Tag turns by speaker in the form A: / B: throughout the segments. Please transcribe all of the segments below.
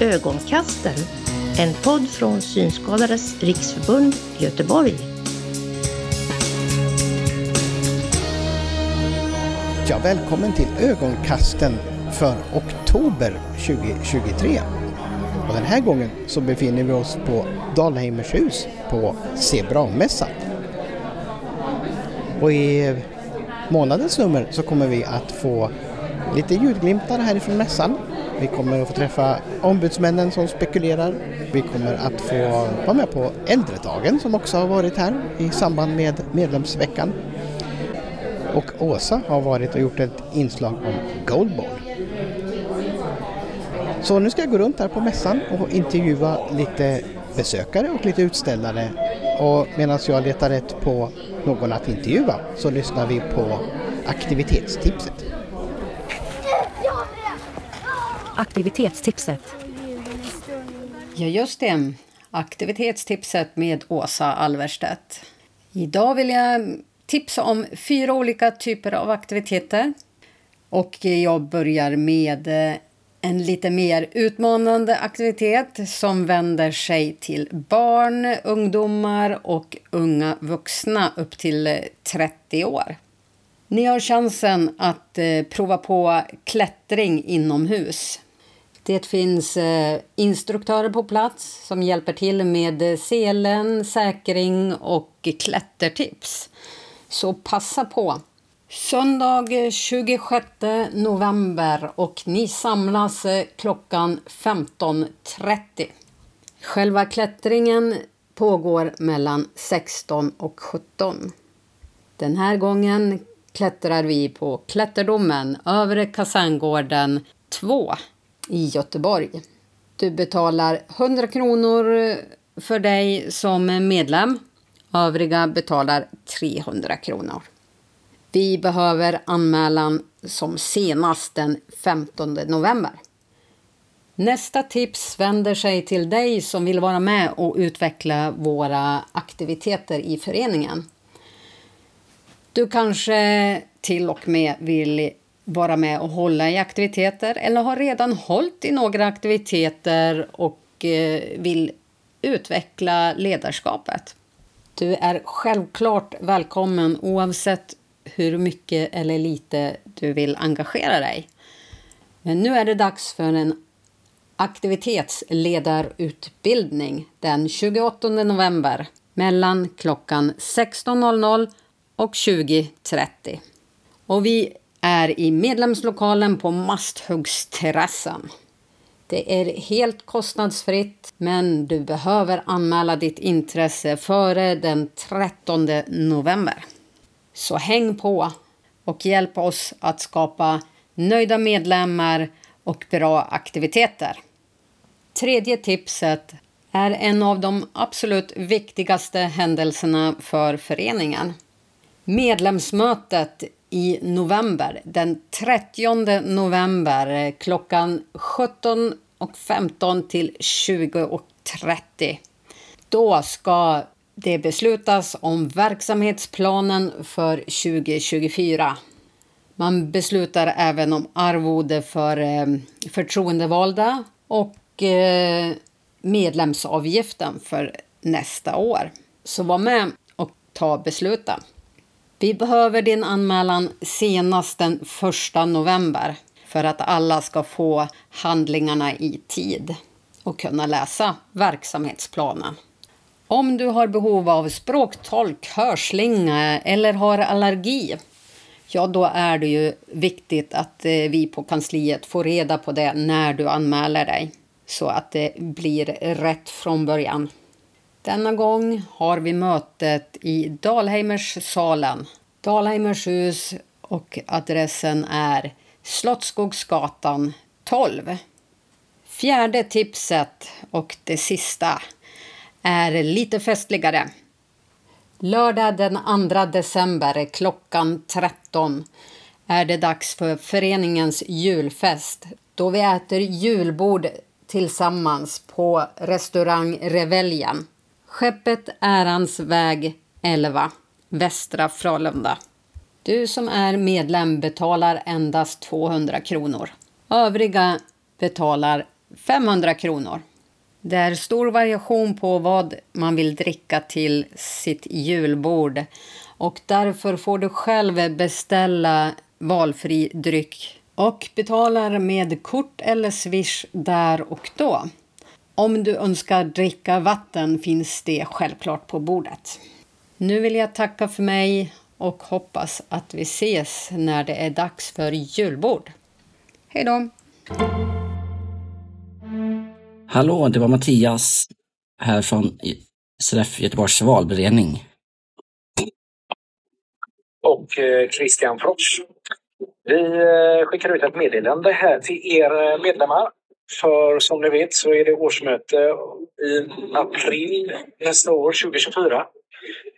A: Ögonkasten, en podd från Synskadades riksförbund Göteborg.
B: Ja, välkommen till Ögonkasten för oktober 2023. Och den här gången så befinner vi oss på Dalheimershus på Zebramässan. Och i månadens nummer så kommer vi att få lite ljudglimtar härifrån mässan. Vi kommer att få träffa ombudsmännen som spekulerar. Vi kommer att få vara med på äldredagen som också har varit här i samband med medlemsveckan. Och Åsa har varit och gjort ett inslag om Goalball. Så nu ska jag gå runt här på mässan och intervjua lite besökare och lite utställare. Och medan jag letar rätt på någon att intervjua så lyssnar vi på aktivitetstipset.
C: Aktivitetstipset.
D: Ja, just det. Aktivitetstipset med Åsa Alverstedt. Idag vill jag tipsa om fyra olika typer av aktiviteter. Och jag börjar med eh, en lite mer utmanande aktivitet som vänder sig till barn, ungdomar och unga vuxna upp till eh, 30 år. Ni har chansen att eh, prova på klättring inomhus. Det finns eh, instruktörer på plats som hjälper till med eh, selen, säkring och klättertips. Så passa på! Söndag eh, 26 november och ni samlas eh, klockan 15.30. Själva klättringen pågår mellan 16 och 17. Den här gången klättrar vi på Klätterdomen, Övre Kaserngården 2 i Göteborg. Du betalar 100 kronor för dig som medlem. Övriga betalar 300 kronor. Vi behöver anmälan som senast den 15 november. Nästa tips vänder sig till dig som vill vara med och utveckla våra aktiviteter i föreningen. Du kanske till och med vill vara med och hålla i aktiviteter eller har redan hållit i några aktiviteter och eh, vill utveckla ledarskapet. Du är självklart välkommen oavsett hur mycket eller lite du vill engagera dig. Men nu är det dags för en aktivitetsledarutbildning den 28 november mellan klockan 16.00 och 20.30. Och vi är i medlemslokalen på Masthuggsterrassen. Det är helt kostnadsfritt, men du behöver anmäla ditt intresse före den 13 november. Så häng på och hjälp oss att skapa nöjda medlemmar och bra aktiviteter. Tredje tipset är en av de absolut viktigaste händelserna för föreningen. Medlemsmötet i november, den 30 november eh, klockan 17.15 till 20.30. Då ska det beslutas om verksamhetsplanen för 2024. Man beslutar även om arvode för eh, förtroendevalda och eh, medlemsavgiften för nästa år. Så var med och ta besluten. Vi behöver din anmälan senast den 1 november för att alla ska få handlingarna i tid och kunna läsa verksamhetsplanen. Om du har behov av språktolk, hörslinga eller har allergi ja, då är det ju viktigt att eh, vi på kansliet får reda på det när du anmäler dig så att det blir rätt från början. Denna gång har vi mötet i Dalheimerssalen, Dalheimers hus och adressen är Slottsskogsgatan 12. Fjärde tipset och det sista är lite festligare. Lördag den 2 december klockan 13 är det dags för föreningens julfest då vi äter julbord tillsammans på restaurang Reveljen. Skeppet Ärans väg 11, Västra Frölunda. Du som är medlem betalar endast 200 kronor. Övriga betalar 500 kronor. Det är stor variation på vad man vill dricka till sitt julbord och därför får du själv beställa valfri dryck och betalar med kort eller swish där och då. Om du önskar dricka vatten finns det självklart på bordet. Nu vill jag tacka för mig och hoppas att vi ses när det är dags för julbord. Hej då!
C: Hallå, det var Mattias här från SRF Göteborgs valberedning.
E: Och eh, Christian Frotz. Vi eh, skickar ut ett meddelande här till er medlemmar. För som ni vet så är det årsmöte i april nästa år, 2024.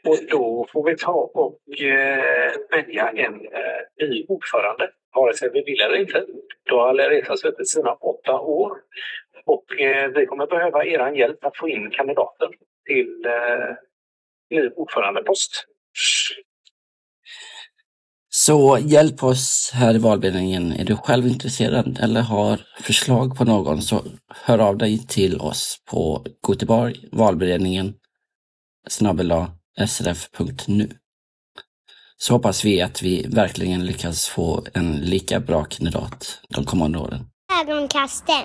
E: Och då får vi ta och eh, välja en eh, ny ordförande, vare sig vi vill eller inte. Då har Alireza suttit sina åtta år. Och eh, vi kommer behöva er hjälp att få in kandidaten till eh, ny ordförandepost.
C: Så hjälp oss här i valberedningen. Är du själv intresserad eller har förslag på någon så hör av dig till oss på Göteborg valberedningen snabbela srf.nu. Så hoppas vi att vi verkligen lyckas få en lika bra kandidat de kommande åren.
F: Ögonkasten.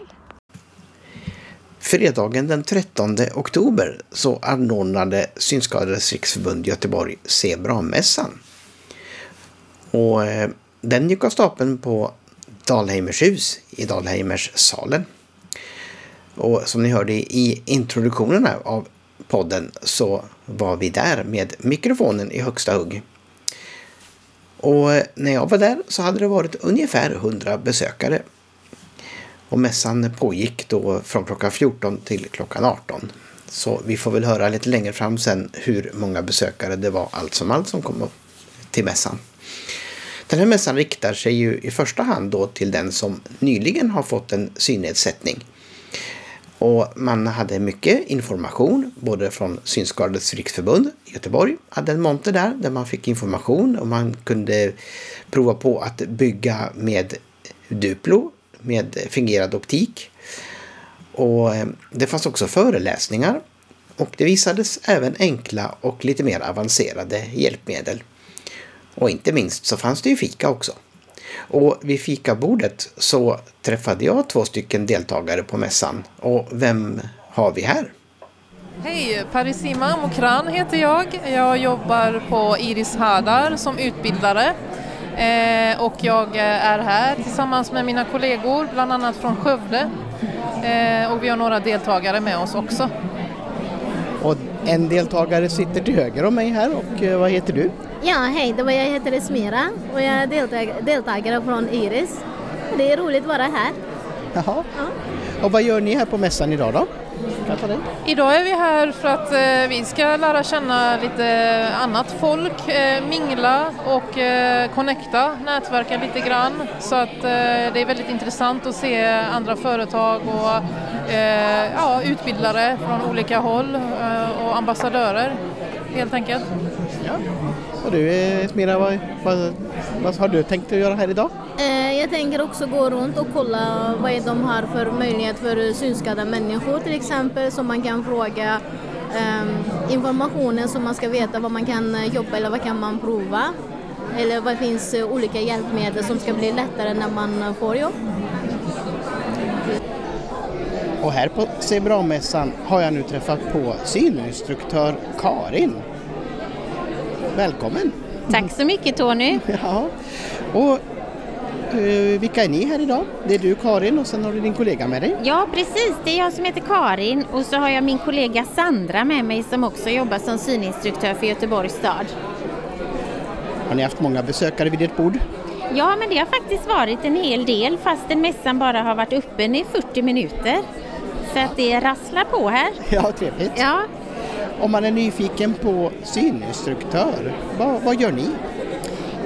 G: Fredagen den 13 oktober så anordnade Synskadades riksförbund Göteborg Se bra-mässan. Och eh, den gick av stapeln på Dalheimers hus i Dalheimerssalen. Och som ni hörde i introduktionen av podden så var vi där med mikrofonen i högsta hugg. Och eh, när jag var där så hade det varit ungefär 100 besökare. Och mässan pågick då från klockan 14 till klockan 18. Så vi får väl höra lite längre fram sen hur många besökare det var allt som allt som kom till mässan. Den här mässan riktar sig ju i första hand då till den som nyligen har fått en synnedsättning. Och man hade mycket information, både från Synskadades riksförbund i Göteborg, hade en monter där, där man fick information och man kunde prova på att bygga med Duplo, med fingerad optik. Och eh, det fanns också föreläsningar och det visades även enkla och lite mer avancerade hjälpmedel. Och inte minst så fanns det ju fika också. Och vid fikabordet så träffade jag två stycken deltagare på mässan. Och vem har vi här?
H: Hej, Parisima Mokran heter jag. Jag jobbar på Iris Hadar som utbildare. Eh, och jag är här tillsammans med mina kollegor, bland annat från Skövde. Eh, och vi har några deltagare med oss också.
G: Och en deltagare sitter till höger om mig här och eh, vad heter du?
F: Ja, hej, det var jag heter Esmira och jag är deltag deltagare från Iris. Det är roligt att vara här.
G: Jaha. Ja. Och vad gör ni här på mässan idag då?
H: Idag är vi här för att eh, vi ska lära känna lite annat folk, eh, mingla och eh, connecta, nätverka lite grann. Så att eh, det är väldigt intressant att se andra företag och eh, ja, utbildare från olika håll eh, och ambassadörer helt enkelt.
G: Ja. Och du Smira, vad, vad, vad har du tänkt att göra här idag?
F: Eh, jag tänker också gå runt och kolla vad de har för möjlighet för synskadade människor till exempel som man kan fråga eh, informationen som man ska veta vad man kan jobba eller vad kan man prova. Eller vad finns olika hjälpmedel som ska bli lättare när man får jobb.
G: Och här på Se bra-mässan har jag nu träffat på syninstruktör Karin. Välkommen!
I: Tack så mycket Tony!
G: Ja. Och uh, vilka är ni här idag? Det är du Karin och sen har du din kollega med dig?
I: Ja precis, det är jag som heter Karin och så har jag min kollega Sandra med mig som också jobbar som syninstruktör för Göteborgs stad.
G: Har ni haft många besökare vid ert bord?
I: Ja, men det har faktiskt varit en hel del fastän mässan bara har varit öppen i 40 minuter. Så att det rasslar på här.
G: Ja, trevligt.
I: Ja,
G: om man är nyfiken på syninstruktör, vad, vad gör ni?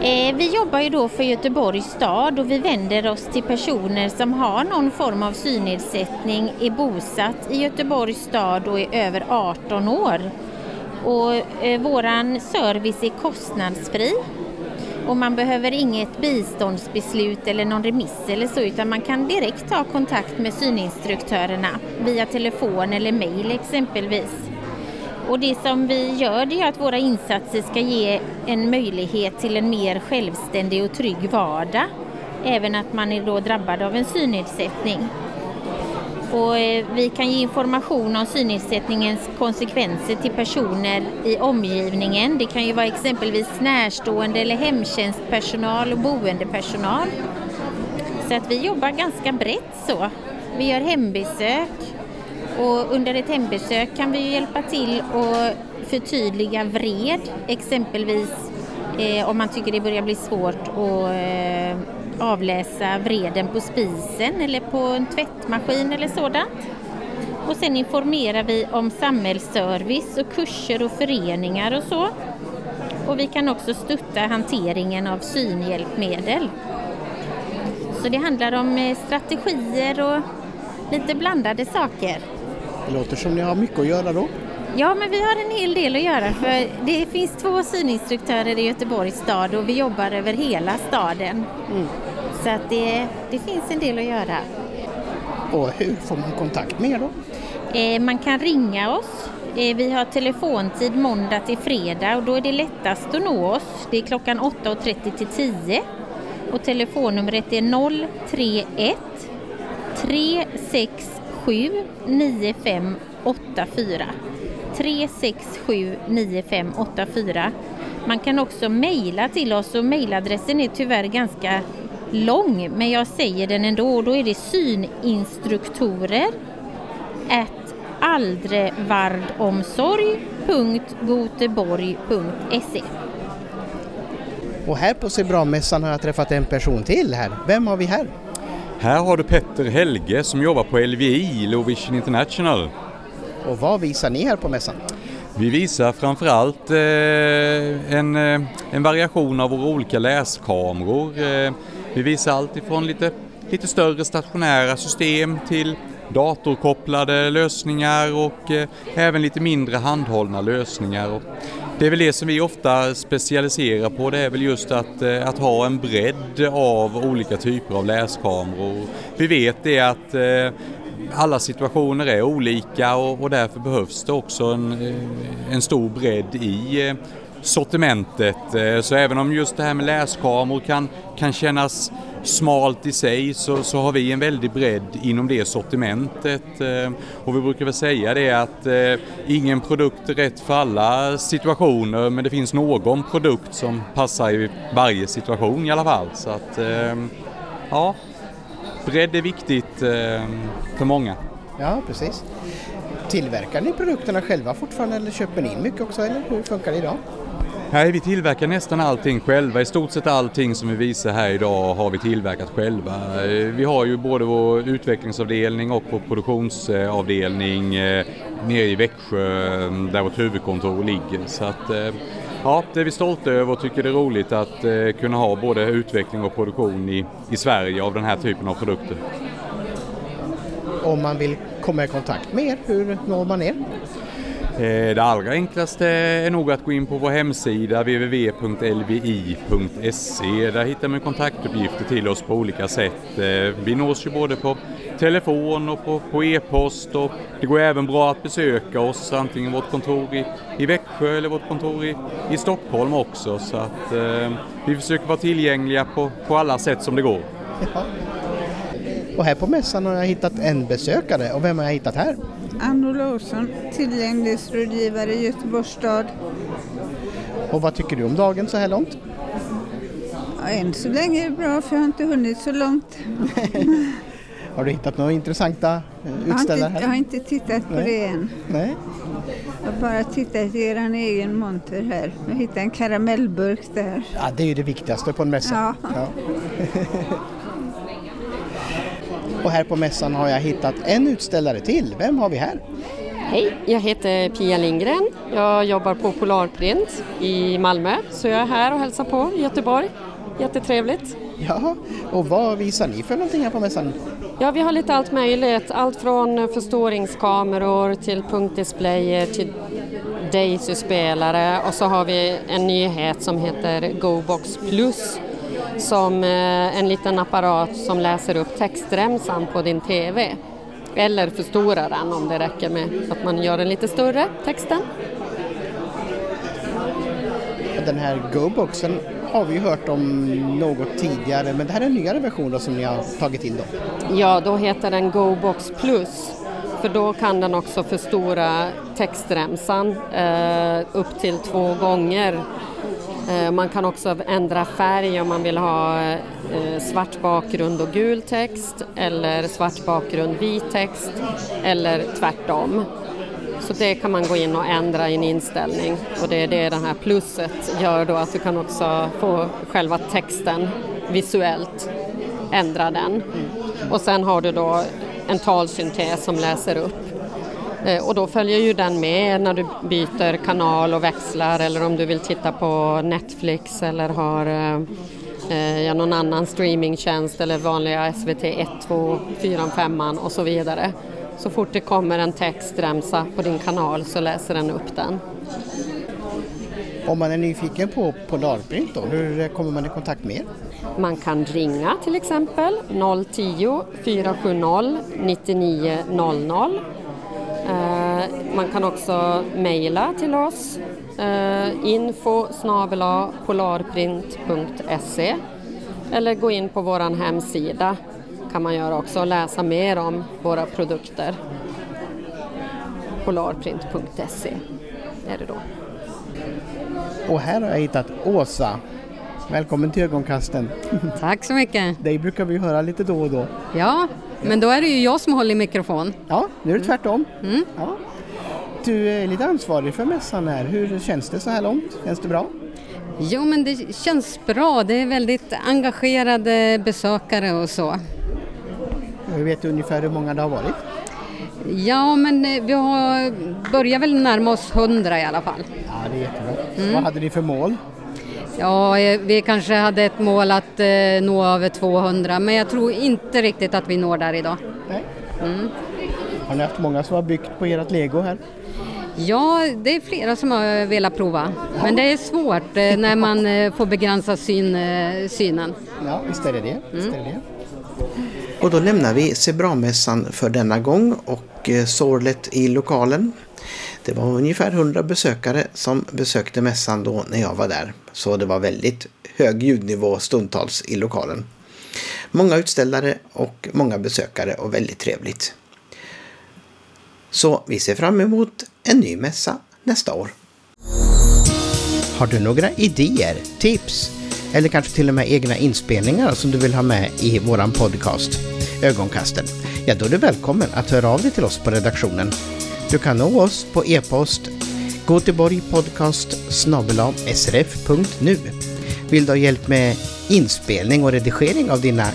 I: Eh, vi jobbar ju då för Göteborgs stad och vi vänder oss till personer som har någon form av synnedsättning, är bosatt i Göteborgs stad och är över 18 år. Och eh, våran service är kostnadsfri Och man behöver inget biståndsbeslut eller någon remiss eller så utan man kan direkt ta kontakt med syninstruktörerna via telefon eller mejl exempelvis. Och det som vi gör det är att våra insatser ska ge en möjlighet till en mer självständig och trygg vardag. Även att man är då drabbad av en synnedsättning. Och eh, vi kan ge information om synnedsättningens konsekvenser till personer i omgivningen. Det kan ju vara exempelvis närstående eller hemtjänstpersonal och boendepersonal. Så att vi jobbar ganska brett så. Vi gör hembesök och under ett hembesök kan vi hjälpa till att förtydliga vred, exempelvis eh, om man tycker det börjar bli svårt att eh, avläsa vreden på spisen eller på en tvättmaskin eller sådant. Och sen informerar vi om samhällsservice och kurser och föreningar och så. Och vi kan också stötta hanteringen av synhjälpmedel. Så det handlar om eh, strategier och lite blandade saker.
B: Det låter som ni har mycket att göra då.
I: Ja, men vi har en hel del att göra för det finns två syninstruktörer i Göteborgs stad och vi jobbar över hela staden. Mm. Så att det, det finns en del att göra.
B: Och hur får man kontakt med er då?
I: Eh, man kan ringa oss. Eh, vi har telefontid måndag till fredag och då är det lättast att nå oss. Det är klockan 8.30 till 10 och telefonnumret är 031 367 9584. 9584. Man kan också mejla till oss och mejladressen är tyvärr ganska lång men jag säger den ändå och då är det syninstruktorer at aldrevardomsorg.goteborg.se
B: Och här på Se bra-mässan har jag träffat en person till här. Vem har vi här?
J: Här har du Petter Helge som jobbar på LVI, Low Vision International.
B: Och vad visar ni här på mässan?
J: Vi visar framförallt eh, en, eh, en variation av våra olika läskameror. Eh, vi visar allt ifrån lite, lite större stationära system till datorkopplade lösningar och eh, även lite mindre handhållna lösningar. Det är väl det som vi ofta specialiserar på, det är väl just att, eh, att ha en bredd av olika typer av läskameror. Vi vet det att eh, alla situationer är olika och, och därför behövs det också en, eh, en stor bredd i sortimentet. Eh, så även om just det här med läskameror kan, kan kännas smalt i sig så, så har vi en väldig bredd inom det sortimentet. Eh, och vi brukar väl säga det att eh, ingen produkt är rätt för alla situationer men det finns någon produkt som passar i varje situation i alla fall. Så att ja, bredd är viktigt för många.
B: Ja, precis. Tillverkar ni produkterna själva fortfarande eller köper ni in mycket också eller hur funkar det idag?
J: Nej, vi tillverkar nästan allting själva. I stort sett allting som vi visar här idag har vi tillverkat själva. Vi har ju både vår utvecklingsavdelning och vår produktionsavdelning eh, nere i Växjö eh, där vårt huvudkontor ligger. Så att, eh, ja, det är vi stolta över och tycker det är roligt att kunna ha både utveckling och produktion i, i Sverige av den här typen av produkter.
B: Om man vill komma i kontakt med er, hur når man er?
J: Eh, det allra enklaste är nog att gå in på vår hemsida www.lvi.se. Där hittar man kontaktuppgifter till oss på olika sätt. Eh, vi nås ju både på telefon och på, på e-post och det går även bra att besöka oss, antingen vårt kontor i, i Växjö eller vårt kontor i, i Stockholm också. Så att eh, vi försöker vara tillgängliga på, på alla sätt som det går. Ja.
B: Och här på mässan har jag hittat en besökare och vem har jag hittat här?
K: Anno Larsson, tillgänglighetsrådgivare i Göteborgs stad.
B: Och vad tycker du om dagen så här långt?
K: Ja, än så länge är det bra för jag har inte hunnit så långt.
B: har du hittat några intressanta utställare här?
K: Jag har inte tittat på
B: Nej.
K: det än.
B: Nej.
K: Jag har bara tittat i er egen monter här. Jag hittade en karamellburk där.
B: Ja, det är ju det viktigaste på en mässa.
K: Ja.
B: ja. Och här på mässan har jag hittat en utställare till. Vem har vi här?
L: Hej, jag heter Pia Lindgren. Jag jobbar på Polarprint i Malmö så jag är här och hälsar på i Göteborg. Jättetrevligt.
B: Ja, och vad visar ni för någonting här på mässan?
L: Ja, vi har lite allt möjligt. Allt från förstoringskameror till punktdisplayer till Daisy-spelare och så har vi en nyhet som heter GoBox Plus som eh, en liten apparat som läser upp textremsan på din TV. Eller förstorar den om det räcker med att man gör den lite större, texten.
G: Den här GoBoxen har vi hört om något tidigare men det här är en nyare version då, som ni har tagit in då?
L: Ja, då heter den GoBox Plus för då kan den också förstora textremsan eh, upp till två gånger. Eh, man kan också ändra färg om man vill ha eh, svart bakgrund och gul text eller svart bakgrund vit text eller tvärtom. Så det kan man gå in och ändra i en inställning och det är det den här plusset gör då att du kan också få själva texten visuellt, ändra den. Och sen har du då en talsyntes som läser upp. Eh, och då följer ju den med när du byter kanal och växlar eller om du vill titta på Netflix eller har eh, ja, någon annan streamingtjänst eller vanliga SVT 1, 2, 4, 5 och så vidare. Så fort det kommer en textremsa på din kanal så läser den upp den.
G: Om man är nyfiken på Polarprint då, hur kommer man i kontakt med er?
L: Man kan ringa till exempel 010 470 9900. Man kan också mejla till oss eh, info polarprint.se eller gå in på vår hemsida kan man göra också och läsa mer om våra produkter. Polarprint.se är det då.
G: Och här har jag hittat Åsa. Välkommen till ögonkasten.
D: Tack så mycket.
G: Dig brukar vi höra lite då och då.
D: Ja, men då är det ju jag som håller i mikrofon.
G: Ja, nu är det tvärtom. Mm. Ja. Du är lite ansvarig för mässan här. Hur känns det så här långt? Känns det bra?
D: Jo, men det känns bra. Det är väldigt engagerade besökare och så.
G: Jag vet ungefär hur många det har varit?
D: Ja, men eh, vi har börjar väl närma oss hundra i alla fall.
G: Ja, det är jättebra. Mm. Vad hade ni för mål?
D: Ja, eh, vi kanske hade ett mål att eh, nå över 200, men jag tror inte riktigt att vi når där idag.
G: Nej. Mm. Har ni haft många som har byggt på ert lego här?
D: Ja, det är flera som har velat prova. Men det är svårt när man får begränsa syn, synen.
G: Ja, visst är det det. Visst är det, det. Och då lämnar vi Sebra-mässan för denna gång och eh, sorlet i lokalen. Det var ungefär 100 besökare som besökte mässan då när jag var där. Så det var väldigt hög ljudnivå stundtals i lokalen. Många utställare och många besökare och väldigt trevligt. Så vi ser fram emot en ny mässa nästa år. Har du några idéer, tips eller kanske till och med egna inspelningar som du vill ha med i våran podcast Ögonkasten? Ja, då är du välkommen att höra av dig till oss på redaktionen. Du kan nå oss på e-post goteborgpodcast srf.nu. Vill du ha hjälp med inspelning och redigering av dina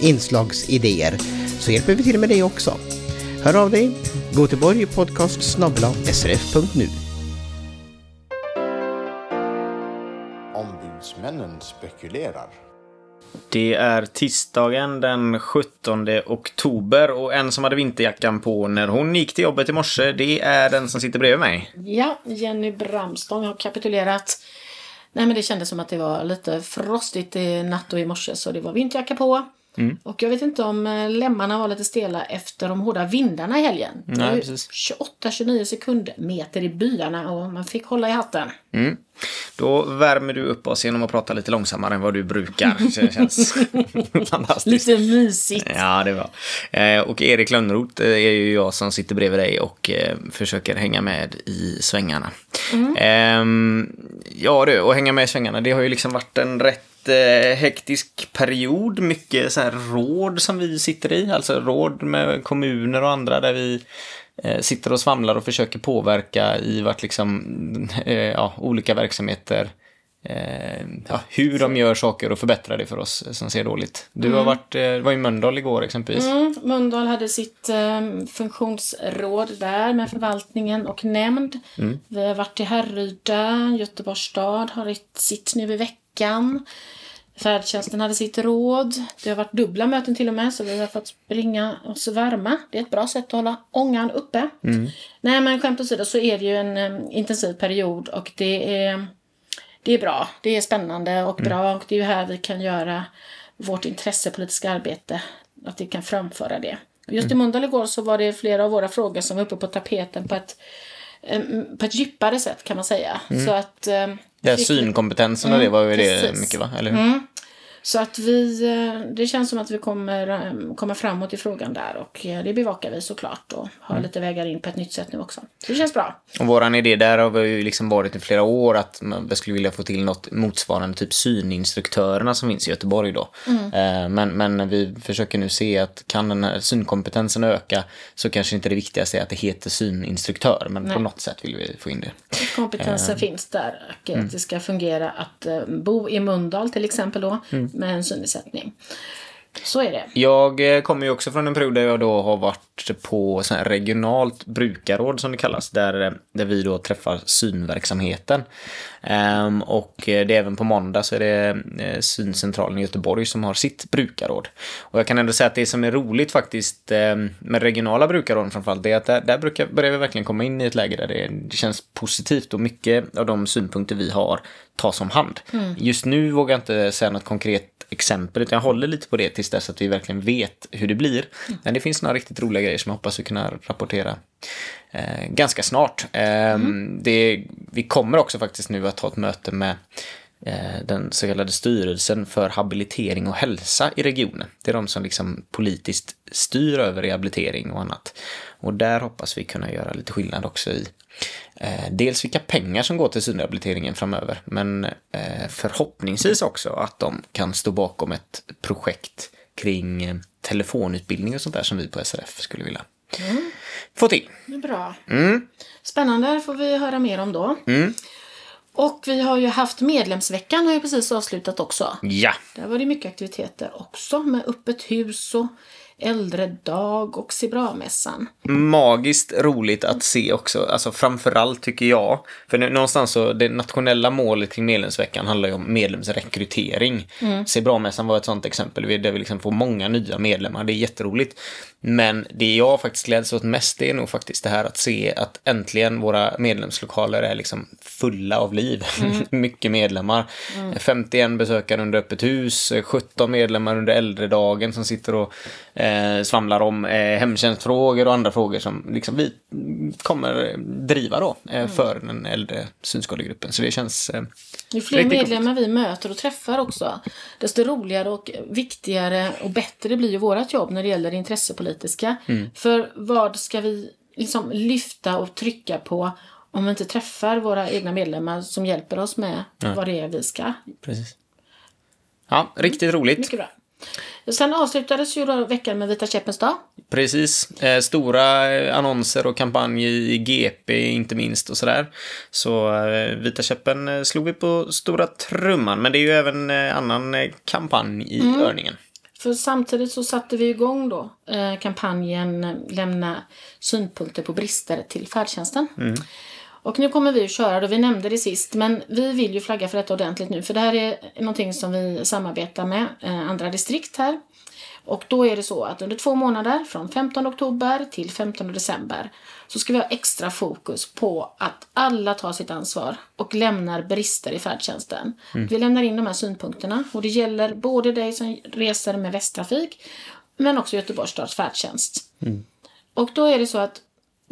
G: inslagsidéer så hjälper vi till med det också. Hör av dig, goteborgpodcast srf.nu.
B: Ombudsmännen spekulerar.
M: Det är tisdagen den 17 oktober och en som hade vinterjackan på när hon gick till jobbet i morse, det är den som sitter bredvid mig.
N: Ja, Jenny Bramstång har kapitulerat. Nej men det kändes som att det var lite frostigt i natt och i morse så det var vinterjacka på. Mm. Och jag vet inte om eh, lemmarna var lite stela efter de hårda vindarna i helgen.
M: Nej,
N: 28-29 sekundmeter i byarna och man fick hålla i hatten.
M: Mm. Då värmer du upp oss genom att prata lite långsammare än vad du brukar. det känns fantastiskt.
N: Lite mysigt.
M: Ja, det var. Eh, och Erik Lönnroth eh, är ju jag som sitter bredvid dig och försöker hänga med i svängarna. Mm. Ehm, ja du, och hänga med i svängarna, det har ju liksom varit en rätt hektisk period. Mycket så här råd som vi sitter i, alltså råd med kommuner och andra där vi eh, sitter och svamlar och försöker påverka i vart liksom, eh, ja, olika verksamheter eh, ja, hur de gör saker och förbättrar det för oss som ser dåligt. Du mm. har varit, eh, var i Mölndal igår exempelvis.
N: Mm, Mölndal hade sitt funktionsråd där med förvaltningen och nämnd. Mm. Vi har varit i Härryda, Göteborgs stad har sitt nu i veckan. Färdtjänsten hade sitt råd. Det har varit dubbla möten till och med så vi har fått springa oss varma. Det är ett bra sätt att hålla ångan uppe.
M: Mm.
N: Nej men skämt åsido så är det ju en um, intensiv period och det är, det är bra. Det är spännande och
M: Mm.
N: bra och det är ju här vi kan göra vårt intressepolitiska arbete. Att vi kan framföra det. Just i
M: Mm.
N: Mölndal igår så var det flera av våra frågor som var uppe på tapeten på ett, um, på ett djupare sätt kan man säga.
M: Mm.
N: Så att... um, fick-
M: synkompetensen och det var ju det mycket va? Eller hur?
N: Mm. Så att vi, eh, det känns som att vi kommer eh, komma framåt i frågan där och eh, det bevakar vi såklart och har
M: Mm.
N: lite vägar in på ett nytt sätt nu också. Så det känns bra.
M: Och våran idé där har vi ju liksom varit i flera år att vi skulle vilja få till något motsvarande typ syninstruktörerna som finns i Göteborg då.
N: Mm.
M: Men, men vi försöker nu se att kan den här synkompetensen öka så kanske inte det viktigaste är att det heter syninstruktör men
N: Nej.
M: på något sätt vill vi få in det.
N: Kompetensen finns där och
M: Mm.
N: att det ska fungera att bo i Mölndal till exempel då
M: Mm
N: med en synnedsättning. Så är det.
M: Jag eh, kommer ju också från en period där jag då har varit på sån regionalt brukarråd som det kallas, där, eh, där vi då träffar synverksamheten. Ehm, och eh, det är även på måndag så är det Syncentralen i Göteborg som har sitt brukarråd. Och jag kan ändå säga att det som är roligt faktiskt eh, med regionala brukarråd framförallt, det är att där, där brukar, börjar vi verkligen komma in i ett läge där det, det känns positivt och mycket av de synpunkter vi har tas om hand.
N: Mm.
M: Just nu vågar jag inte säga något konkret exempel utan jag håller lite på det tills dess att vi verkligen vet hur det blir. Men det finns några riktigt roliga grejer som jag hoppas vi kunna rapportera eh, ganska snart. Eh, det, vi kommer också faktiskt nu att ha ett möte med eh, den så kallade styrelsen för habilitering och hälsa i regionen. Det är de som liksom politiskt styr över rehabilitering och annat. Och där hoppas vi kunna göra lite skillnad också i dels vilka pengar som går till synrehabiliteringen framöver, men eh, förhoppningsvis också att de kan stå bakom ett projekt kring eh, telefonutbildning och sånt där som vi på SRF skulle vilja
N: Mm.
M: få till.
N: Bra.
M: Mm.
N: Spännande får vi höra mer om då.
M: Mm.
N: Och vi har ju haft medlemsveckan har ju precis avslutat också.
M: Ja.
N: Där var det mycket aktiviteter också med öppet hus och äldredag och Se bra-mässan.
M: magiskt roligt att se också, alltså framförallt tycker jag. För någonstans så, det nationella målet kring medlemsveckan handlar ju om medlemsrekrytering.
N: Mm.
M: Se bra-mässan var ett sånt exempel där vi liksom får många nya medlemmar, det är jätteroligt. Men det jag faktiskt gläds åt mest det är nog faktiskt det här att se att äntligen våra medlemslokaler är liksom fulla av liv.
N: Mm.
M: Mycket medlemmar.
N: Mm.
M: 51 besökare under öppet hus, 17 medlemmar under äldredagen som sitter och eh, svamlar om eh, hemtjänstfrågor och andra frågor som liksom vi kommer driva då eh, för den äldre synskadegruppen. Så det känns eh,
N: Ju fler medlemmar vi möter och träffar också, desto roligare och viktigare och bättre blir ju vårt jobb när det gäller det intressepolitiska.
M: Mm.
N: För vad ska vi liksom lyfta och trycka på om vi inte träffar våra egna medlemmar som hjälper oss med
M: Ja.
N: vad det är vi ska.
M: Precis. Ja, riktigt roligt.
N: Mycket bra. Sen avslutades ju veckan med Vita käppens dag.
M: Precis. Eh, stora eh, annonser och kampanj i GP inte minst och sådär. Så eh, Vita käppen slog vi på stora trumman. Men det är ju även annan kampanj i
N: Mm.
M: Örningen.
N: För samtidigt så satte vi igång då kampanjen Lämna synpunkter på brister till färdtjänsten.
M: Mm.
N: Och nu kommer vi att köra, då vi nämnde det sist, men vi vill ju flagga för detta ordentligt nu. För det här är någonting som vi samarbetar med eh, andra distrikt här. Och då är det så att under två månader, från 15 oktober till 15 december, så ska vi ha extra fokus på att alla tar sitt ansvar och lämnar brister i färdtjänsten.
O: Mm.
N: Vi lämnar in de här synpunkterna och det gäller både dig som reser med Västtrafik, men också Göteborgs stads färdtjänst. Och då är det så att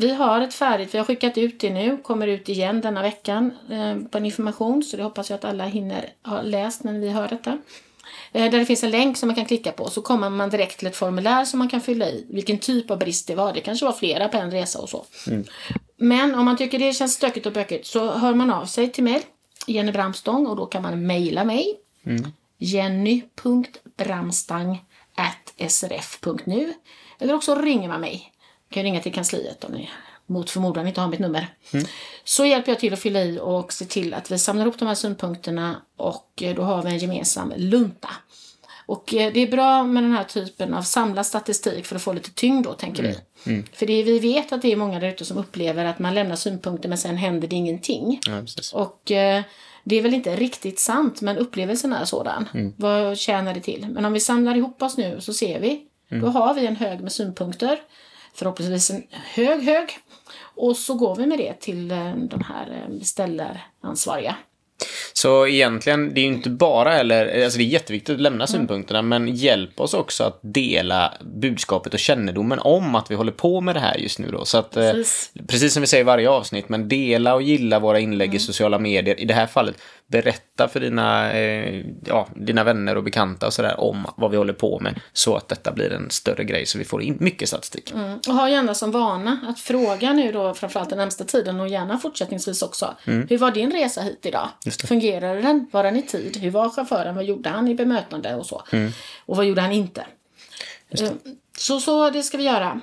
N: vi har ett färdigt, vi har skickat ut det nu, kommer ut igen denna veckan eh, på en information, så det hoppas jag att alla hinner ha läst när vi hör detta. Eh, där det finns en länk som man kan klicka på, så kommer man direkt till ett formulär som man kan fylla i vilken typ av brist det var. Det kanske var flera på en resa och så. Men om man tycker det känns stökigt och bökigt så hör man av sig till mig, Jenny Bramstång, och då kan man mejla mig,
M: Mm.
N: jenny.bramstang.srf.nu eller också ringer man mig. Kan ringa till kansliet om ni mot förmodan inte har mitt nummer.
M: Mm.
N: Så hjälper jag till att fylla i och se till att vi samlar ihop de här synpunkterna och eh, då har vi en gemensam lunta. Och eh, det är bra med den här typen av samlad statistik för att få lite tyngd då, tänker vi.
M: Mm.
N: För det vi vet att det är många där ute som upplever att man lämnar synpunkter men sen händer det ingenting.
M: Ja.
N: Och eh, det är väl inte riktigt sant, men upplevelsen är sådan.
M: Mm.
N: Vad tjänar det till? Men om vi samlar ihop oss nu så ser vi.
M: Mm.
N: Då har vi en hög med synpunkter. Förhoppningsvis en hög hög. Och så går vi med det till eh, de här eh, beställaransvariga.
M: Så egentligen, det är ju inte bara heller, alltså det är jätteviktigt att lämna synpunkterna, men hjälp oss också att dela budskapet och kännedomen om att vi håller på med det här just nu då. Så att, eh,
N: Precis.
M: precis som vi säger i varje avsnitt, men dela och gilla våra inlägg i sociala medier. I det här fallet, berätta för dina, eh, ja, dina vänner och bekanta och sådär om vad vi håller på med, så att detta blir en större grej, så vi får in mycket statistik.
N: Mm. Och ha gärna som vana att fråga nu då framförallt den närmsta tiden och gärna fortsättningsvis också.
M: Mm.
N: Hur var din resa hit idag? Fungerade den? Var den i tid? Hur var chauffören? Vad gjorde han i bemötande och så?
M: Mm.
N: Och vad gjorde han inte? Eh, Så, så det ska vi göra.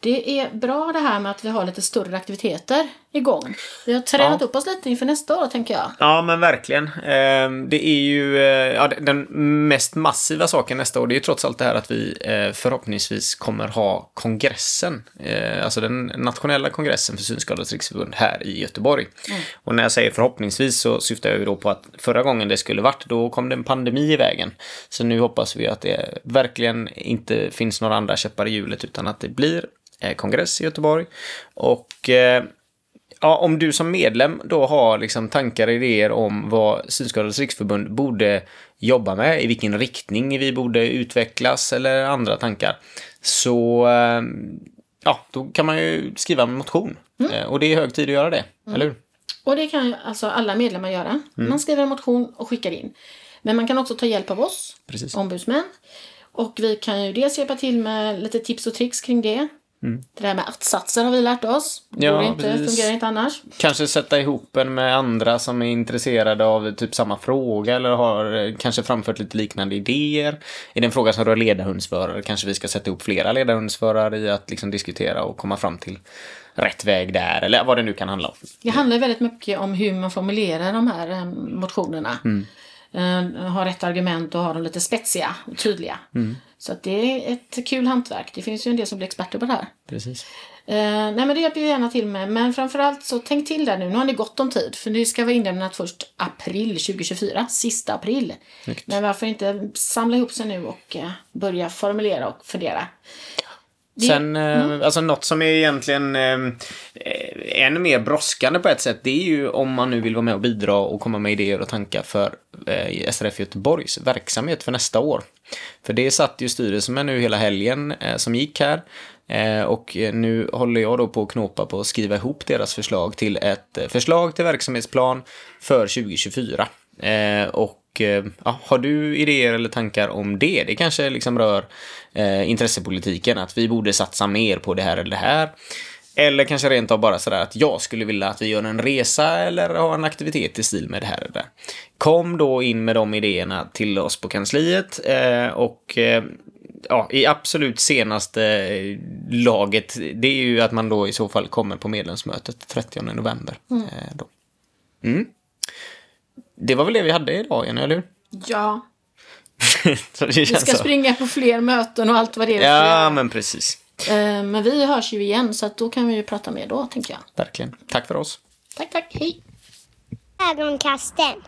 N: Det är bra det här med att vi har lite större aktiviteter igång. Vi har tränat
M: Ja.
N: upp oss lite inför nästa år tänker jag.
M: Ja, men verkligen. Eh, Det är ju eh, ja, den mest massiva saken nästa år. Det är ju trots allt det här att vi eh, förhoppningsvis kommer ha kongressen. eh, Alltså den nationella kongressen för Synskadades riksförbund här i Göteborg.
N: Mm.
M: Och när jag säger förhoppningsvis så syftar jag ju då på att förra gången det skulle varit, då kom det en pandemi i vägen. Så nu hoppas vi att det verkligen inte finns några andra käppar i hjulet utan att det blir kongress i Göteborg. Och Ja, om du som medlem då har liksom tankar och idéer om vad Synskadades riksförbund borde jobba med, i vilken riktning vi borde utvecklas eller andra tankar, så eh, ja, då kan man ju skriva en motion. Eh, Och det är hög tid att göra det,
N: Mm.
M: eller hur?
N: Och det kan ju alltså alla medlemmar göra.
M: Mm.
N: Man skriver en motion och skickar in. Men man kan också ta hjälp av oss,
M: Precis.
N: ombudsmän. Och vi kan ju dels hjälpa till med lite tips och tricks kring det.
M: Mm.
N: Det där med att-satser har vi lärt oss.
M: Ja,
N: Går inte,
M: precis.
N: fungerar inte annars.
M: Kanske sätta ihop en med andra som är intresserade av typ samma fråga eller har eh, kanske framfört lite liknande idéer. Är det en fråga som rör ledarhundsförare kanske vi ska sätta ihop flera ledarhundsförare i att liksom diskutera och komma fram till rätt väg där eller vad det nu kan handla om.
N: Det handlar väldigt mycket om hur man formulerar de här eh, motionerna.
M: Mm.
N: Eh, ha rätt argument och ha dem lite spetsiga och tydliga.
M: Mm.
N: Så att det är ett kul hantverk. Det finns ju en del som blir experter på det här.
M: Precis.
N: Eh, nej men det hjälper vi gärna till med. Men framförallt så tänk till där nu. Nu har ni gott om tid. För det ska vara inlämnat först april 2024. Sista april.
M: Snyggt.
N: Men varför inte samla ihop sig nu och eh, börja formulera och fundera. Det-
M: Sen, eh,
N: Mm.
M: alltså något som är egentligen eh, eh, ännu mer brådskande på ett sätt, det är ju om man nu vill vara med och bidra och komma med idéer och tankar för eh, SRF Göteborgs verksamhet för nästa år. För det satt ju styrelsen med nu hela helgen eh, som gick här. Eh, och nu håller jag då på att knåpa på att skriva ihop deras förslag till ett förslag till verksamhetsplan för 2024. Eh, och ja, har du idéer eller tankar om det? Det kanske liksom rör eh, intressepolitiken, att vi borde satsa mer på det här eller det här. Eller kanske rent av bara sådär att jag skulle vilja att vi gör en resa eller har en aktivitet i stil med det här eller det. Kom då in med de idéerna till oss på kansliet eh, och eh, ja, i absolut senaste eh, laget, det är ju att man då i så fall kommer på medlemsmötet 30 november.
N: Mm.
M: Eh, då. Mm. Det var väl det vi hade idag, Jenny, eller hur?
N: Ja, vi ska
M: så.
N: springa på fler möten och allt vad det är.
M: Ja, men precis.
N: Eh, men vi hörs ju igen så att då kan vi ju prata mer då, tänker jag.
M: Verkligen. Tack för oss.
N: Tack, tack. Hej!
O: Ögonkasten.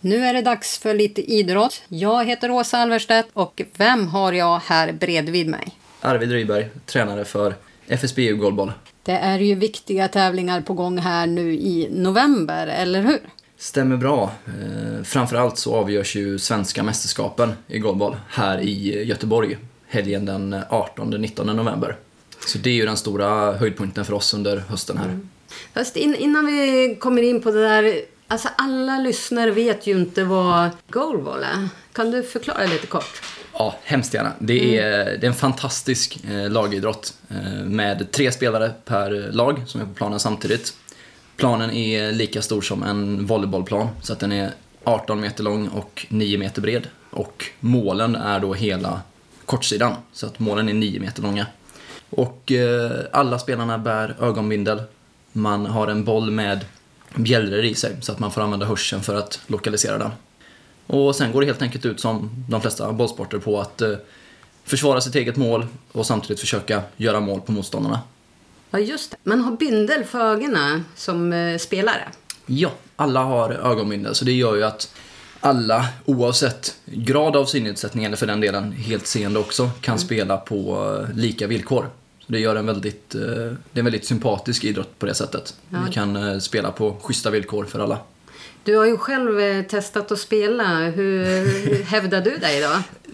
D: Nu är det dags för lite idrott. Jag heter Åsa Alverstedt och vem har jag här bredvid mig?
P: Arvid Ryberg, tränare för FSBU Goalball.
D: Det är ju viktiga tävlingar på gång här nu i november, eller hur?
P: Stämmer bra. Eh, framförallt så avgörs ju svenska mästerskapen i goalball här i Göteborg helgen den 18-19 november. Så det är ju den stora höjdpunkten för oss under hösten här.
D: Fast in, innan vi kommer in på det där, alltså alla lyssnare vet ju inte vad goalball är. Kan du förklara lite kort?
P: Ja, hemskt gärna. Det är, det är en fantastisk eh, lagidrott eh, med tre spelare per lag som är på planen samtidigt. Planen är lika stor som en volleybollplan så att den är 18 meter lång och 9 meter bred. Och målen är då hela kortsidan så att målen är 9 meter långa. Och eh, alla spelarna bär ögonbindel. Man har en boll med bjällror i sig så att man får använda hörseln för att lokalisera den. Och sen går det helt enkelt ut som de flesta bollsporter på att eh, försvara sitt eget mål och samtidigt försöka göra mål på motståndarna.
D: Ja, just det. Man har bindel för ögonen som eh, spelare.
P: Ja, alla har ögonbindel så det gör ju att alla, oavsett grad av synnedsättning eller för den delen helt seende också, kan spela på eh, lika villkor. Så det gör en väldigt, eh, det är en väldigt sympatisk idrott på det sättet.
D: Ja.
P: Vi kan spela på schyssta villkor för alla.
D: Du har ju själv eh, testat att spela. Hur, hävdar du dig då?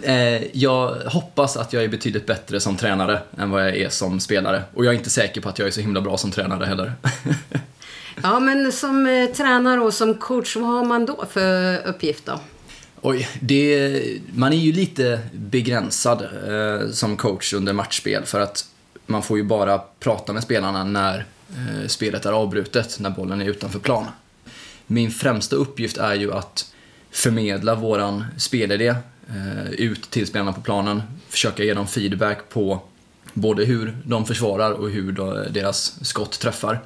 P: Eh, Jag hoppas att jag är betydligt bättre som tränare än vad jag är som spelare. Och jag är inte säker på att jag är så himla bra som tränare heller.
D: Ja, men som eh, tränare och som coach, vad har man då för uppgift då?
P: Oj, det, man är ju lite begränsad eh, som coach under matchspel för att man får ju bara prata med spelarna när eh, spelet är avbrutet, när bollen är utanför plan. Min främsta uppgift är ju att förmedla våran spelidé eh, ut till spelarna på planen, försöka ge dem feedback på både hur de försvarar och hur deras skott träffar.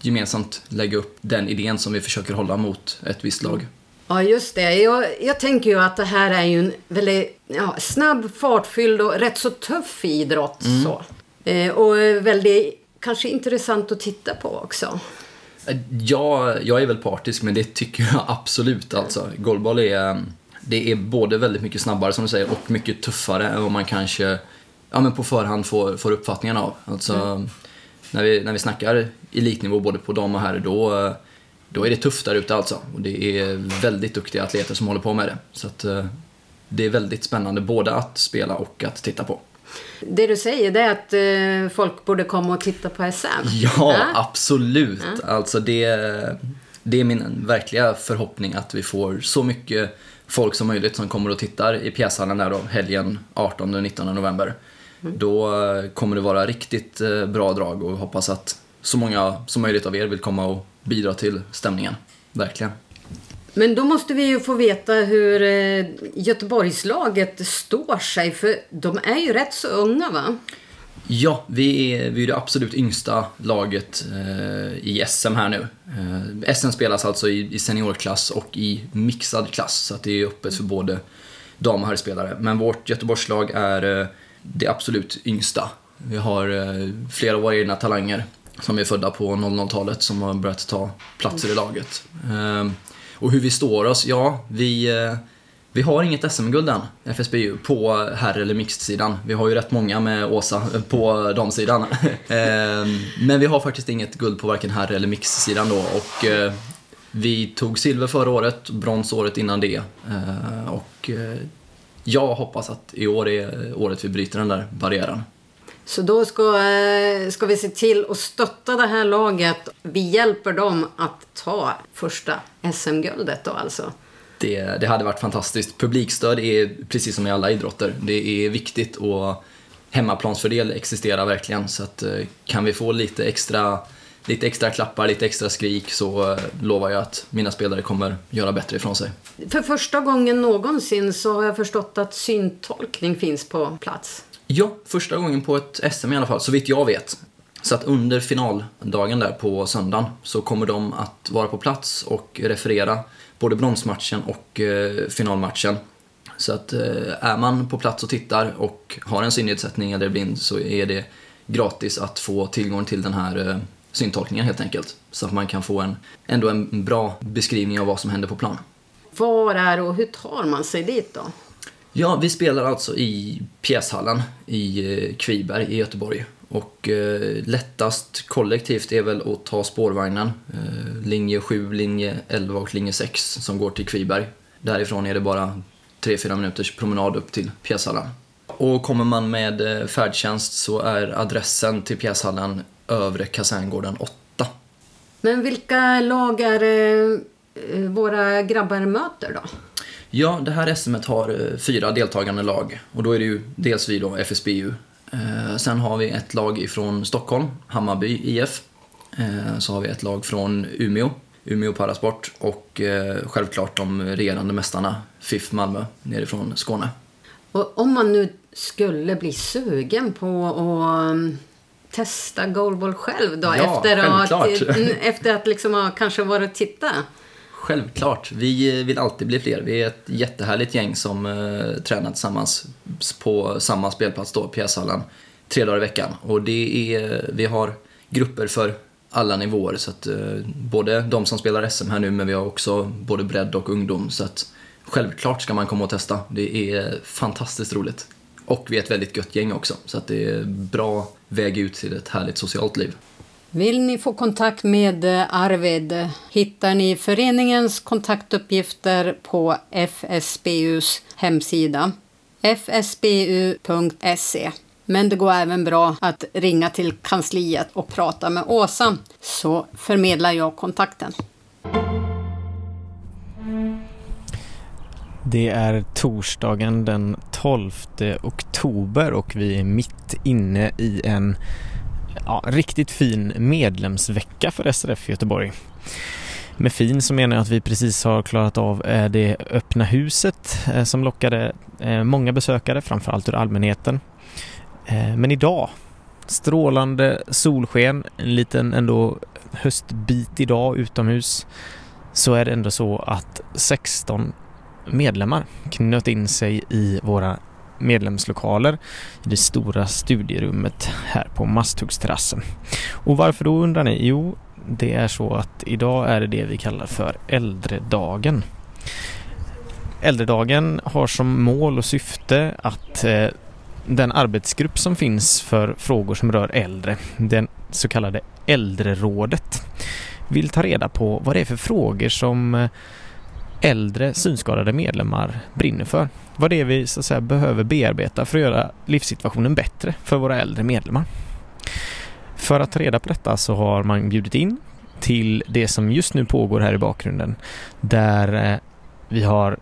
P: Gemensamt lägga upp den idén som vi försöker hålla mot ett visst lag.
D: Ja, just det. Jag, jag tänker ju att det här är ju en väldigt ja, snabb, fartfylld och rätt så tuff idrott.
P: Mm.
D: Så. Eh, och väldigt kanske intressant att titta på också.
P: Jag, jag är väl partisk, men det tycker jag absolut. Alltså. Goalball är, det är både väldigt mycket snabbare som du säger och mycket tuffare än vad man kanske ja, men på förhand får, får uppfattningen av. Alltså,
D: Mm.
P: när, vi, när vi snackar elitnivå både på dam och herr, då, då är det tufft där ute alltså. Och det är väldigt duktiga atleter som håller på med det. Så att, eh, det är väldigt spännande både att spela och att titta på.
D: Det du säger det är att eh, folk borde komma och titta på SM.
P: Ja, absolut.
D: Ja.
P: Alltså det, det är min verkliga förhoppning att vi får så mycket folk som möjligt som kommer och tittar i pjäshallen där då, helgen 18-19 november. Då eh, kommer det vara riktigt eh, bra drag och hoppas att så många som möjligt av er vill komma och bidra till stämningen. Verkligen.
D: Men då måste vi ju få veta hur eh, Göteborgslaget står sig. För de är ju rätt så unga va?
P: Ja, vi är, vi är det absolut yngsta laget eh, i SM här nu. Eh, SM spelas alltså i, i seniorklass och i mixad klass, så att det är öppet för både dam och herrspelare. Men vårt Göteborgslag är eh, det absolut yngsta. Vi har eh, flera av våra egna talanger som är födda på 00-talet som har börjat ta platser i laget. Eh, och hur vi står oss? Ja, vi, eh, vi har inget SM-guld än, FSBU, på herr eller mixed-sidan. Vi har ju rätt många med Åsa eh, på damsidan. Ehm, men vi har faktiskt inget guld på varken herr eller mixed-sidan. då. Och eh, vi tog silver förra året, brons året innan det. Och jag hoppas att i år är året vi bryter den där barriären.
D: Så då ska, eh, ska vi se till att stötta det här laget. Vi hjälper dem att ta första SM-guldet då alltså.
P: Det, det hade varit fantastiskt. Publikstöd är precis som i alla idrotter. Det är viktigt och hemmaplansfördel existerar verkligen. Så att, eh, kan vi få lite extra, lite extra klappar, lite extra skrik så eh, lovar jag att mina spelare kommer göra bättre ifrån sig.
D: För första gången någonsin så har jag förstått att syntolkning finns på plats.
P: Ja, första gången på ett SM i alla fall, så vitt jag vet. Så att under finaldagen där på söndagen så kommer de att vara på plats och referera både bronsmatchen och eh, finalmatchen. Så att eh, är man på plats och tittar och har en synnedsättning eller är blind så är det gratis att få tillgång till den här eh, syntolkningen helt enkelt. Så att man kan få en, ändå en bra beskrivning av vad som händer på plan.
D: Var är och hur tar man sig dit då?
P: Ja, vi spelar alltså i pjäshallen i eh, Kviberg i Göteborg. Och eh, lättast kollektivt är väl att ta spårvagnen. Eh, linje 7, linje 11 och linje 6 som går till Kviberg. Därifrån är det bara 3-4 minuters promenad upp till pjäshallen. Och kommer man med eh, färdtjänst så är adressen till pjäshallen Övre Kaserngården 8.
D: Men vilka lag är det eh, våra grabbar möter då?
P: Ja, det här SMet har eh, fyra deltagande lag och då är det ju dels vi då, FSBU. Eh, sen har vi ett lag ifrån Stockholm, Hammarby IF. Eh, så har vi ett lag från Umeå, Umeå Parasport och självklart de regerande mästarna FIF Malmö nerifrån Skåne.
D: Och om man nu skulle bli sugen på att um, testa goalball själv då?
P: Ja,
D: efter, att,
P: självklart.
D: mm, efter att liksom ha kanske varit och titta.
P: Självklart. Vi eh, vill alltid bli fler. Vi är ett jättehärligt gäng som eh, tränar tillsammans på samma spelplats då, pjäshallen, tre dagar i veckan. Och det är, eh, vi har grupper för alla nivåer. Så att, eh, både de som spelar SM här nu, men vi har också både bredd och ungdom. Så att självklart ska man komma och testa. Det är fantastiskt roligt. Och vi är ett väldigt gött gäng också, så att det är bra väg ut till ett härligt socialt liv.
D: Vill ni få kontakt med eh, Arvid hittar ni föreningens kontaktuppgifter på FSBUs hemsida fsbu.se. Men det går även bra att ringa till kansliet och prata med Åsa så förmedlar jag kontakten.
M: Det är torsdagen den 12 oktober och vi är mitt inne i en ja, riktigt fin medlemsvecka för SRF Göteborg. Med fin så menar jag att vi precis har klarat av eh, det öppna huset eh, som lockade eh, många besökare, framförallt ur allmänheten. Men idag, strålande solsken, en liten ändå höstbit idag utomhus, så är det ändå så att 16 medlemmar knöt in sig i våra medlemslokaler i det stora studierummet här på Masthuggsterrassen. Och varför då undrar ni? Jo, det är så att idag är det det vi kallar för äldredagen. Äldredagen har som mål och syfte att eh, den arbetsgrupp som finns för frågor som rör äldre, den så kallade äldrerådet, vill ta reda på vad det är för frågor som eh, äldre synskadade medlemmar brinner för. Vad det är vi så att säga, behöver bearbeta för att göra livssituationen bättre för våra äldre medlemmar. För att ta reda på detta så har man bjudit in till det som just nu pågår här i bakgrunden där eh, vi har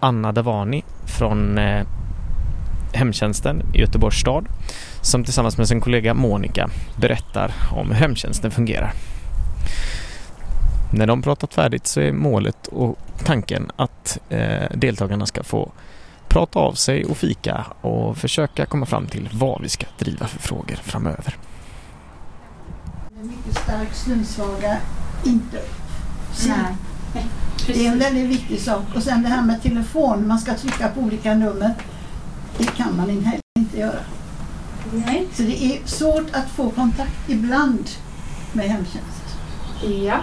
M: Anna Davani från eh, hemtjänsten i Göteborgs stad som tillsammans med sin kollega Monica berättar om hur hemtjänsten fungerar. När de pratat färdigt så är målet att tanken att eh, deltagarna ska få prata av sig och fika och försöka komma fram till vad vi ska driva för frågor framöver.
Q: Mycket stark synsvaga, inte syn. Det är en väldigt viktig sak. Och sen det här med telefon, man ska trycka på olika nummer. Det kan man heller inte göra. Nej. Så det är svårt att få kontakt ibland med hemtjänst.
R: Ja.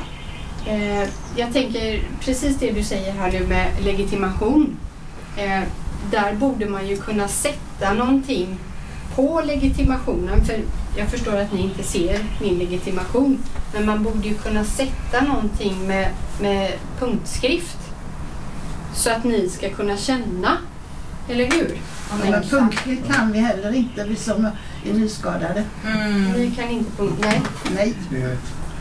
R: Eh, jag tänker precis det du säger här nu med legitimation. Eh, där borde man ju kunna sätta någonting på legitimationen. För jag förstår att ni inte ser min legitimation. Men man borde ju kunna sätta någonting med, med punktskrift. Så att ni ska kunna känna. Eller hur?
Q: Ja, men punktskrift kan vi heller inte, vi som är nyskadade.
R: Mm. Ni kan inte punkt... Nej.
Q: Nej.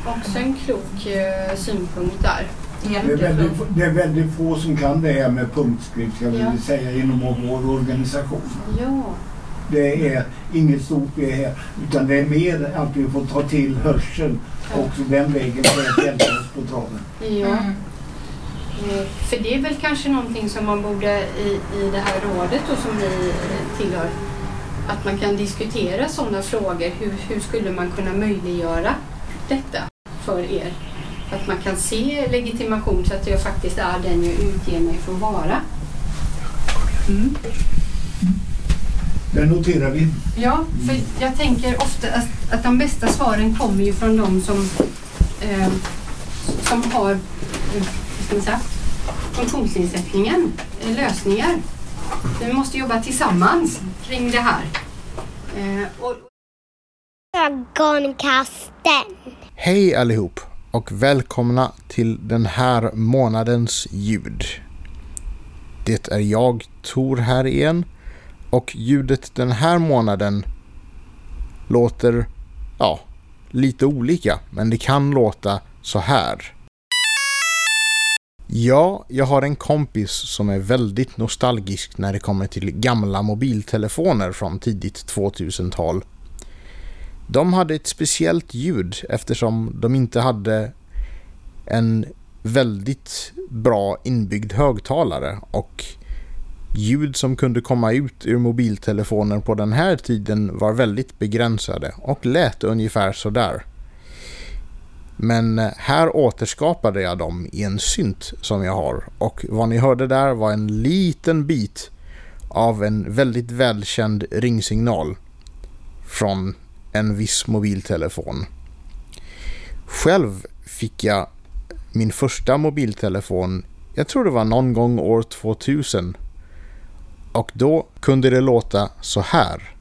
R: Också en klok eh, synpunkt där.
S: Det är, väldigt, det är väldigt få som kan det här med punktskrift, jag vill
R: Ja.
S: säga, inom vår organisation.
R: Ja.
S: Det är inget stort det här, utan det är mer att vi får ta till hörseln och så den vägen för att hjälpa oss på traven.
R: Ja. Eh, För det är väl kanske någonting som man borde i, i det här rådet då, som ni eh, tillhör, att man kan diskutera sådana frågor. Hur, hur skulle man kunna möjliggöra detta för er? Att man kan se legitimation så att jag faktiskt är den jag utger mig för att vara. Mm.
S: Det noterar vi.
R: Ja, för jag tänker ofta att, att de bästa svaren kommer ju från de som, eh, som har eh, säga, funktionsnedsättningen, eh, lösningar. Vi måste jobba tillsammans kring det här. Eh, och,
O: Ögonkasten.
B: Hej allihop och välkomna till den här månadens ljud. Det är jag, Tor, här igen och ljudet den här månaden låter, ja, lite olika, men det kan låta så här. Ja, jag har en kompis som är väldigt nostalgisk när det kommer till gamla mobiltelefoner från tidigt 2000-tal. De hade ett speciellt ljud eftersom de inte hade en väldigt bra inbyggd högtalare och ljud som kunde komma ut ur mobiltelefoner på den här tiden var väldigt begränsade och lät ungefär sådär. Men eh, här återskapade jag dem i en synt som jag har. Och vad ni hörde där var en liten bit av en väldigt välkänd ringsignal från en viss mobiltelefon. Själv fick jag min första mobiltelefon, jag tror det var någon gång år 2000. Och då kunde det låta så här.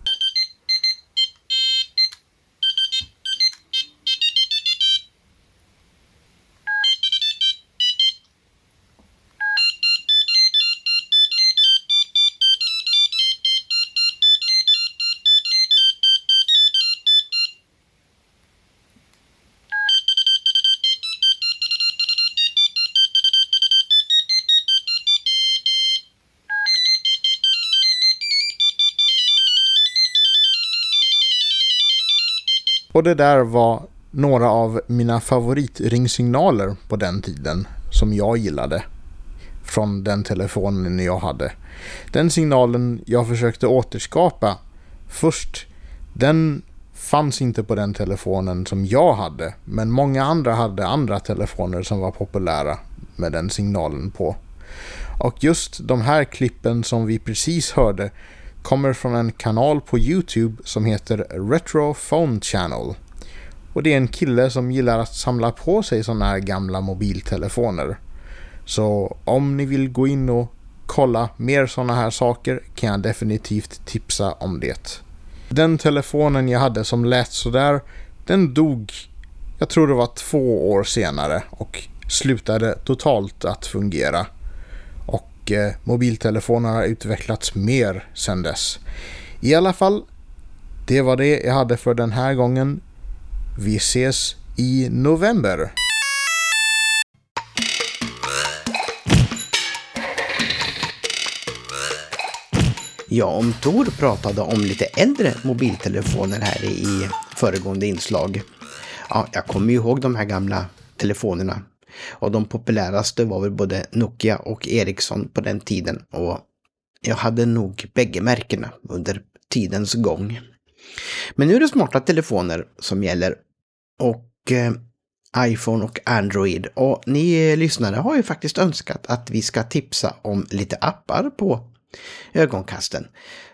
B: Och det där var några av mina favoritringsignaler på den tiden som jag gillade från den telefonen jag hade. Den signalen jag försökte återskapa först, den fanns inte på den telefonen som jag hade. Men många andra hade andra telefoner som var populära med den signalen på. Och just de här klippen som vi precis hörde kommer från en kanal på Youtube som heter Retro Phone Channel. Och det är en kille som gillar att samla på sig sådana här gamla mobiltelefoner. Så om ni vill gå in och kolla mer sådana här saker kan jag definitivt tipsa om det. Den telefonen jag hade som lät sådär, den dog, jag tror det var två år senare och slutade totalt att fungera och eh, mobiltelefoner har utvecklats mer sedan dess. I alla fall, det var det jag hade för den här gången. Vi ses i november.
G: Ja, om Tor pratade om lite äldre mobiltelefoner här i föregående inslag. Ja, jag kommer ju ihåg de här gamla telefonerna och de populäraste var väl både Nokia och Ericsson på den tiden. Och jag hade nog bägge märkena under tidens gång. Men nu är det smarta telefoner som gäller. Och eh, iPhone och Android. Och ni lyssnare har ju faktiskt önskat att vi ska tipsa om lite appar på ögonkasten.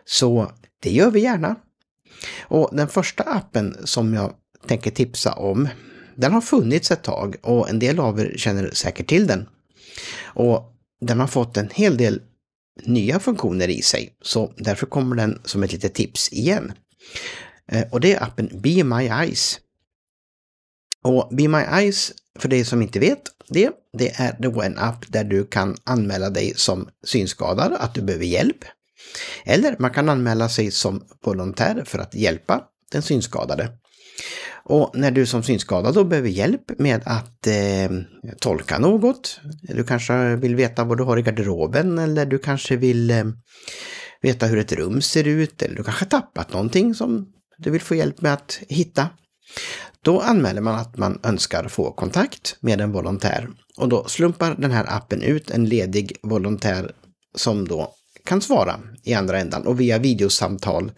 G: Så det gör vi gärna. Och den första appen som jag tänker tipsa om den har funnits ett tag och en del av er känner säkert till den. Och den har fått en hel del nya funktioner i sig, så därför kommer den som ett litet tips igen. Eh, och det är appen Be My Eyes. Och Be My Eyes, för dig som inte vet det, det är då en app där du kan anmäla dig som synskadad, att du behöver hjälp. Eller man kan anmäla sig som volontär för att hjälpa den synskadade. Och när du som synskadad då behöver hjälp med att eh, tolka något, du kanske vill veta vad du har i garderoben eller du kanske vill eh, veta hur ett rum ser ut eller du kanske tappat någonting som du vill få hjälp med att hitta. Då anmäler man att man önskar få kontakt med en volontär och då slumpar den här appen ut en ledig volontär som då kan svara i andra ändan och via videosamtal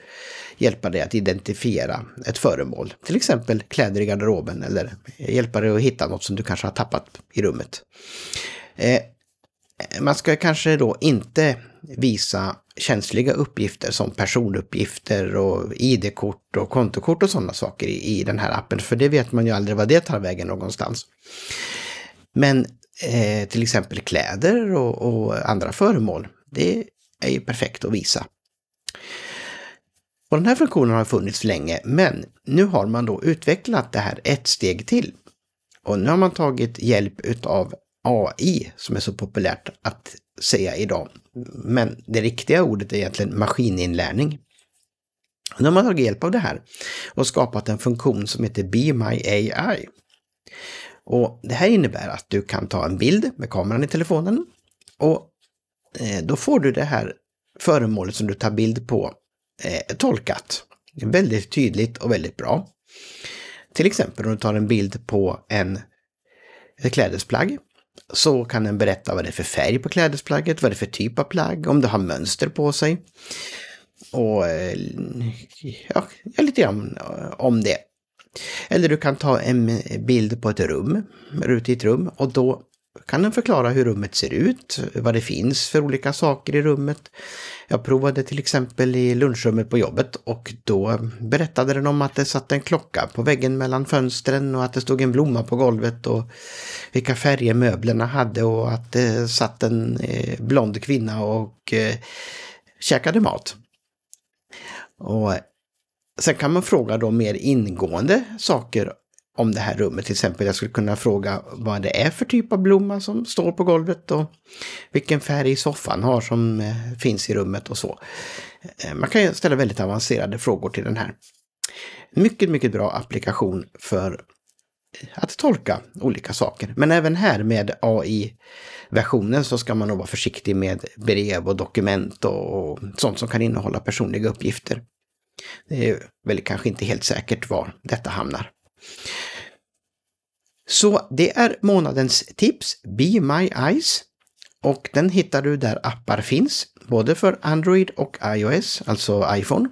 G: hjälpa dig att identifiera ett föremål. Till exempel kläder i garderoben eller hjälpa dig att hitta något som du kanske har tappat i rummet. Eh, man ska kanske då inte visa känsliga uppgifter som personuppgifter och ID-kort och kontokort och sådana saker i, i den här appen, för det vet man ju aldrig vad det tar vägen någonstans. Men eh, till exempel kläder och, och andra föremål, det är ju perfekt att visa. Och den här funktionen har funnits länge, men nu har man då utvecklat det här ett steg till. Och nu har man tagit hjälp utav AI som är så populärt att säga idag. Men det riktiga ordet är egentligen maskininlärning. Nu har man tagit hjälp av det här och skapat en funktion som heter Be My AI. Och Det här innebär att du kan ta en bild med kameran i telefonen och Eh, då får du det här föremålet som du tar bild på eh, tolkat. Väldigt tydligt och väldigt bra. Till exempel om du tar en bild på en, ett klädesplagg så kan den berätta vad det är för färg på klädesplagget, vad det är för typ av plagg, om det har mönster på sig. Och eh, ja, lite grann eh, om det. Eller du kan ta en bild på ett rum, ute i ett rum och då kan den förklara hur rummet ser ut, vad det finns för olika saker i rummet. Jag provade till exempel i lunchrummet på jobbet och då berättade den om att det satt en klocka på väggen mellan fönstren och att det stod en blomma på golvet och vilka färger möblerna hade och att det satt en eh, blond kvinna och eh, käkade mat. Och sen kan man fråga då mer ingående saker om det här rummet. Till exempel jag skulle kunna fråga vad det är för typ av blomma som står på golvet och vilken färg soffan har som eh, finns i rummet och så. Eh, man kan ställa väldigt avancerade frågor till den här. Mycket, mycket bra applikation för att tolka olika saker. Men även här med AI-versionen så ska man nog vara försiktig med brev och dokument och sånt som kan innehålla personliga uppgifter. Det är väl kanske inte helt säkert var detta hamnar. Så det är månadens tips, Be My Eyes. Och den hittar du där appar finns, både för Android och iOS, alltså iPhone.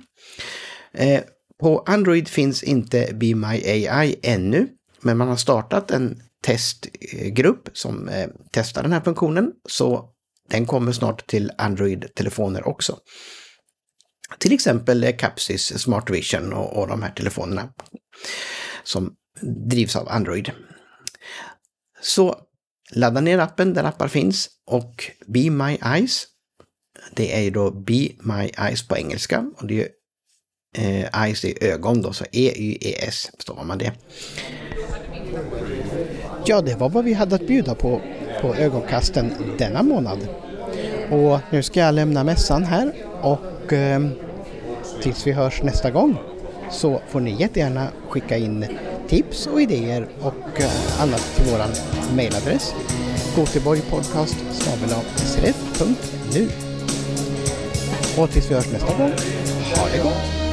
G: Eh, på Android finns inte Be My AI ännu, men man har startat en testgrupp som eh, testar den här funktionen, så den kommer snart till Android-telefoner också. Till exempel eh, Capsys Smart Vision och, och de här telefonerna som drivs av Android. Så ladda ner appen där appar finns och Be My Eyes. Det är ju då Be My Eyes på engelska och det är eh, Eyes är ögon då, så E-Y-E-S förstår man det.
B: Ja, det var vad vi hade att bjuda på på ögonkasten denna månad. Och nu ska jag lämna mässan här och eh, tills vi hörs nästa gång så får ni jättegärna skicka in tips och idéer och eh, annat till vår mejladress goteborgpodcast nu. Och tills vi hörs nästa gång, ha det gott!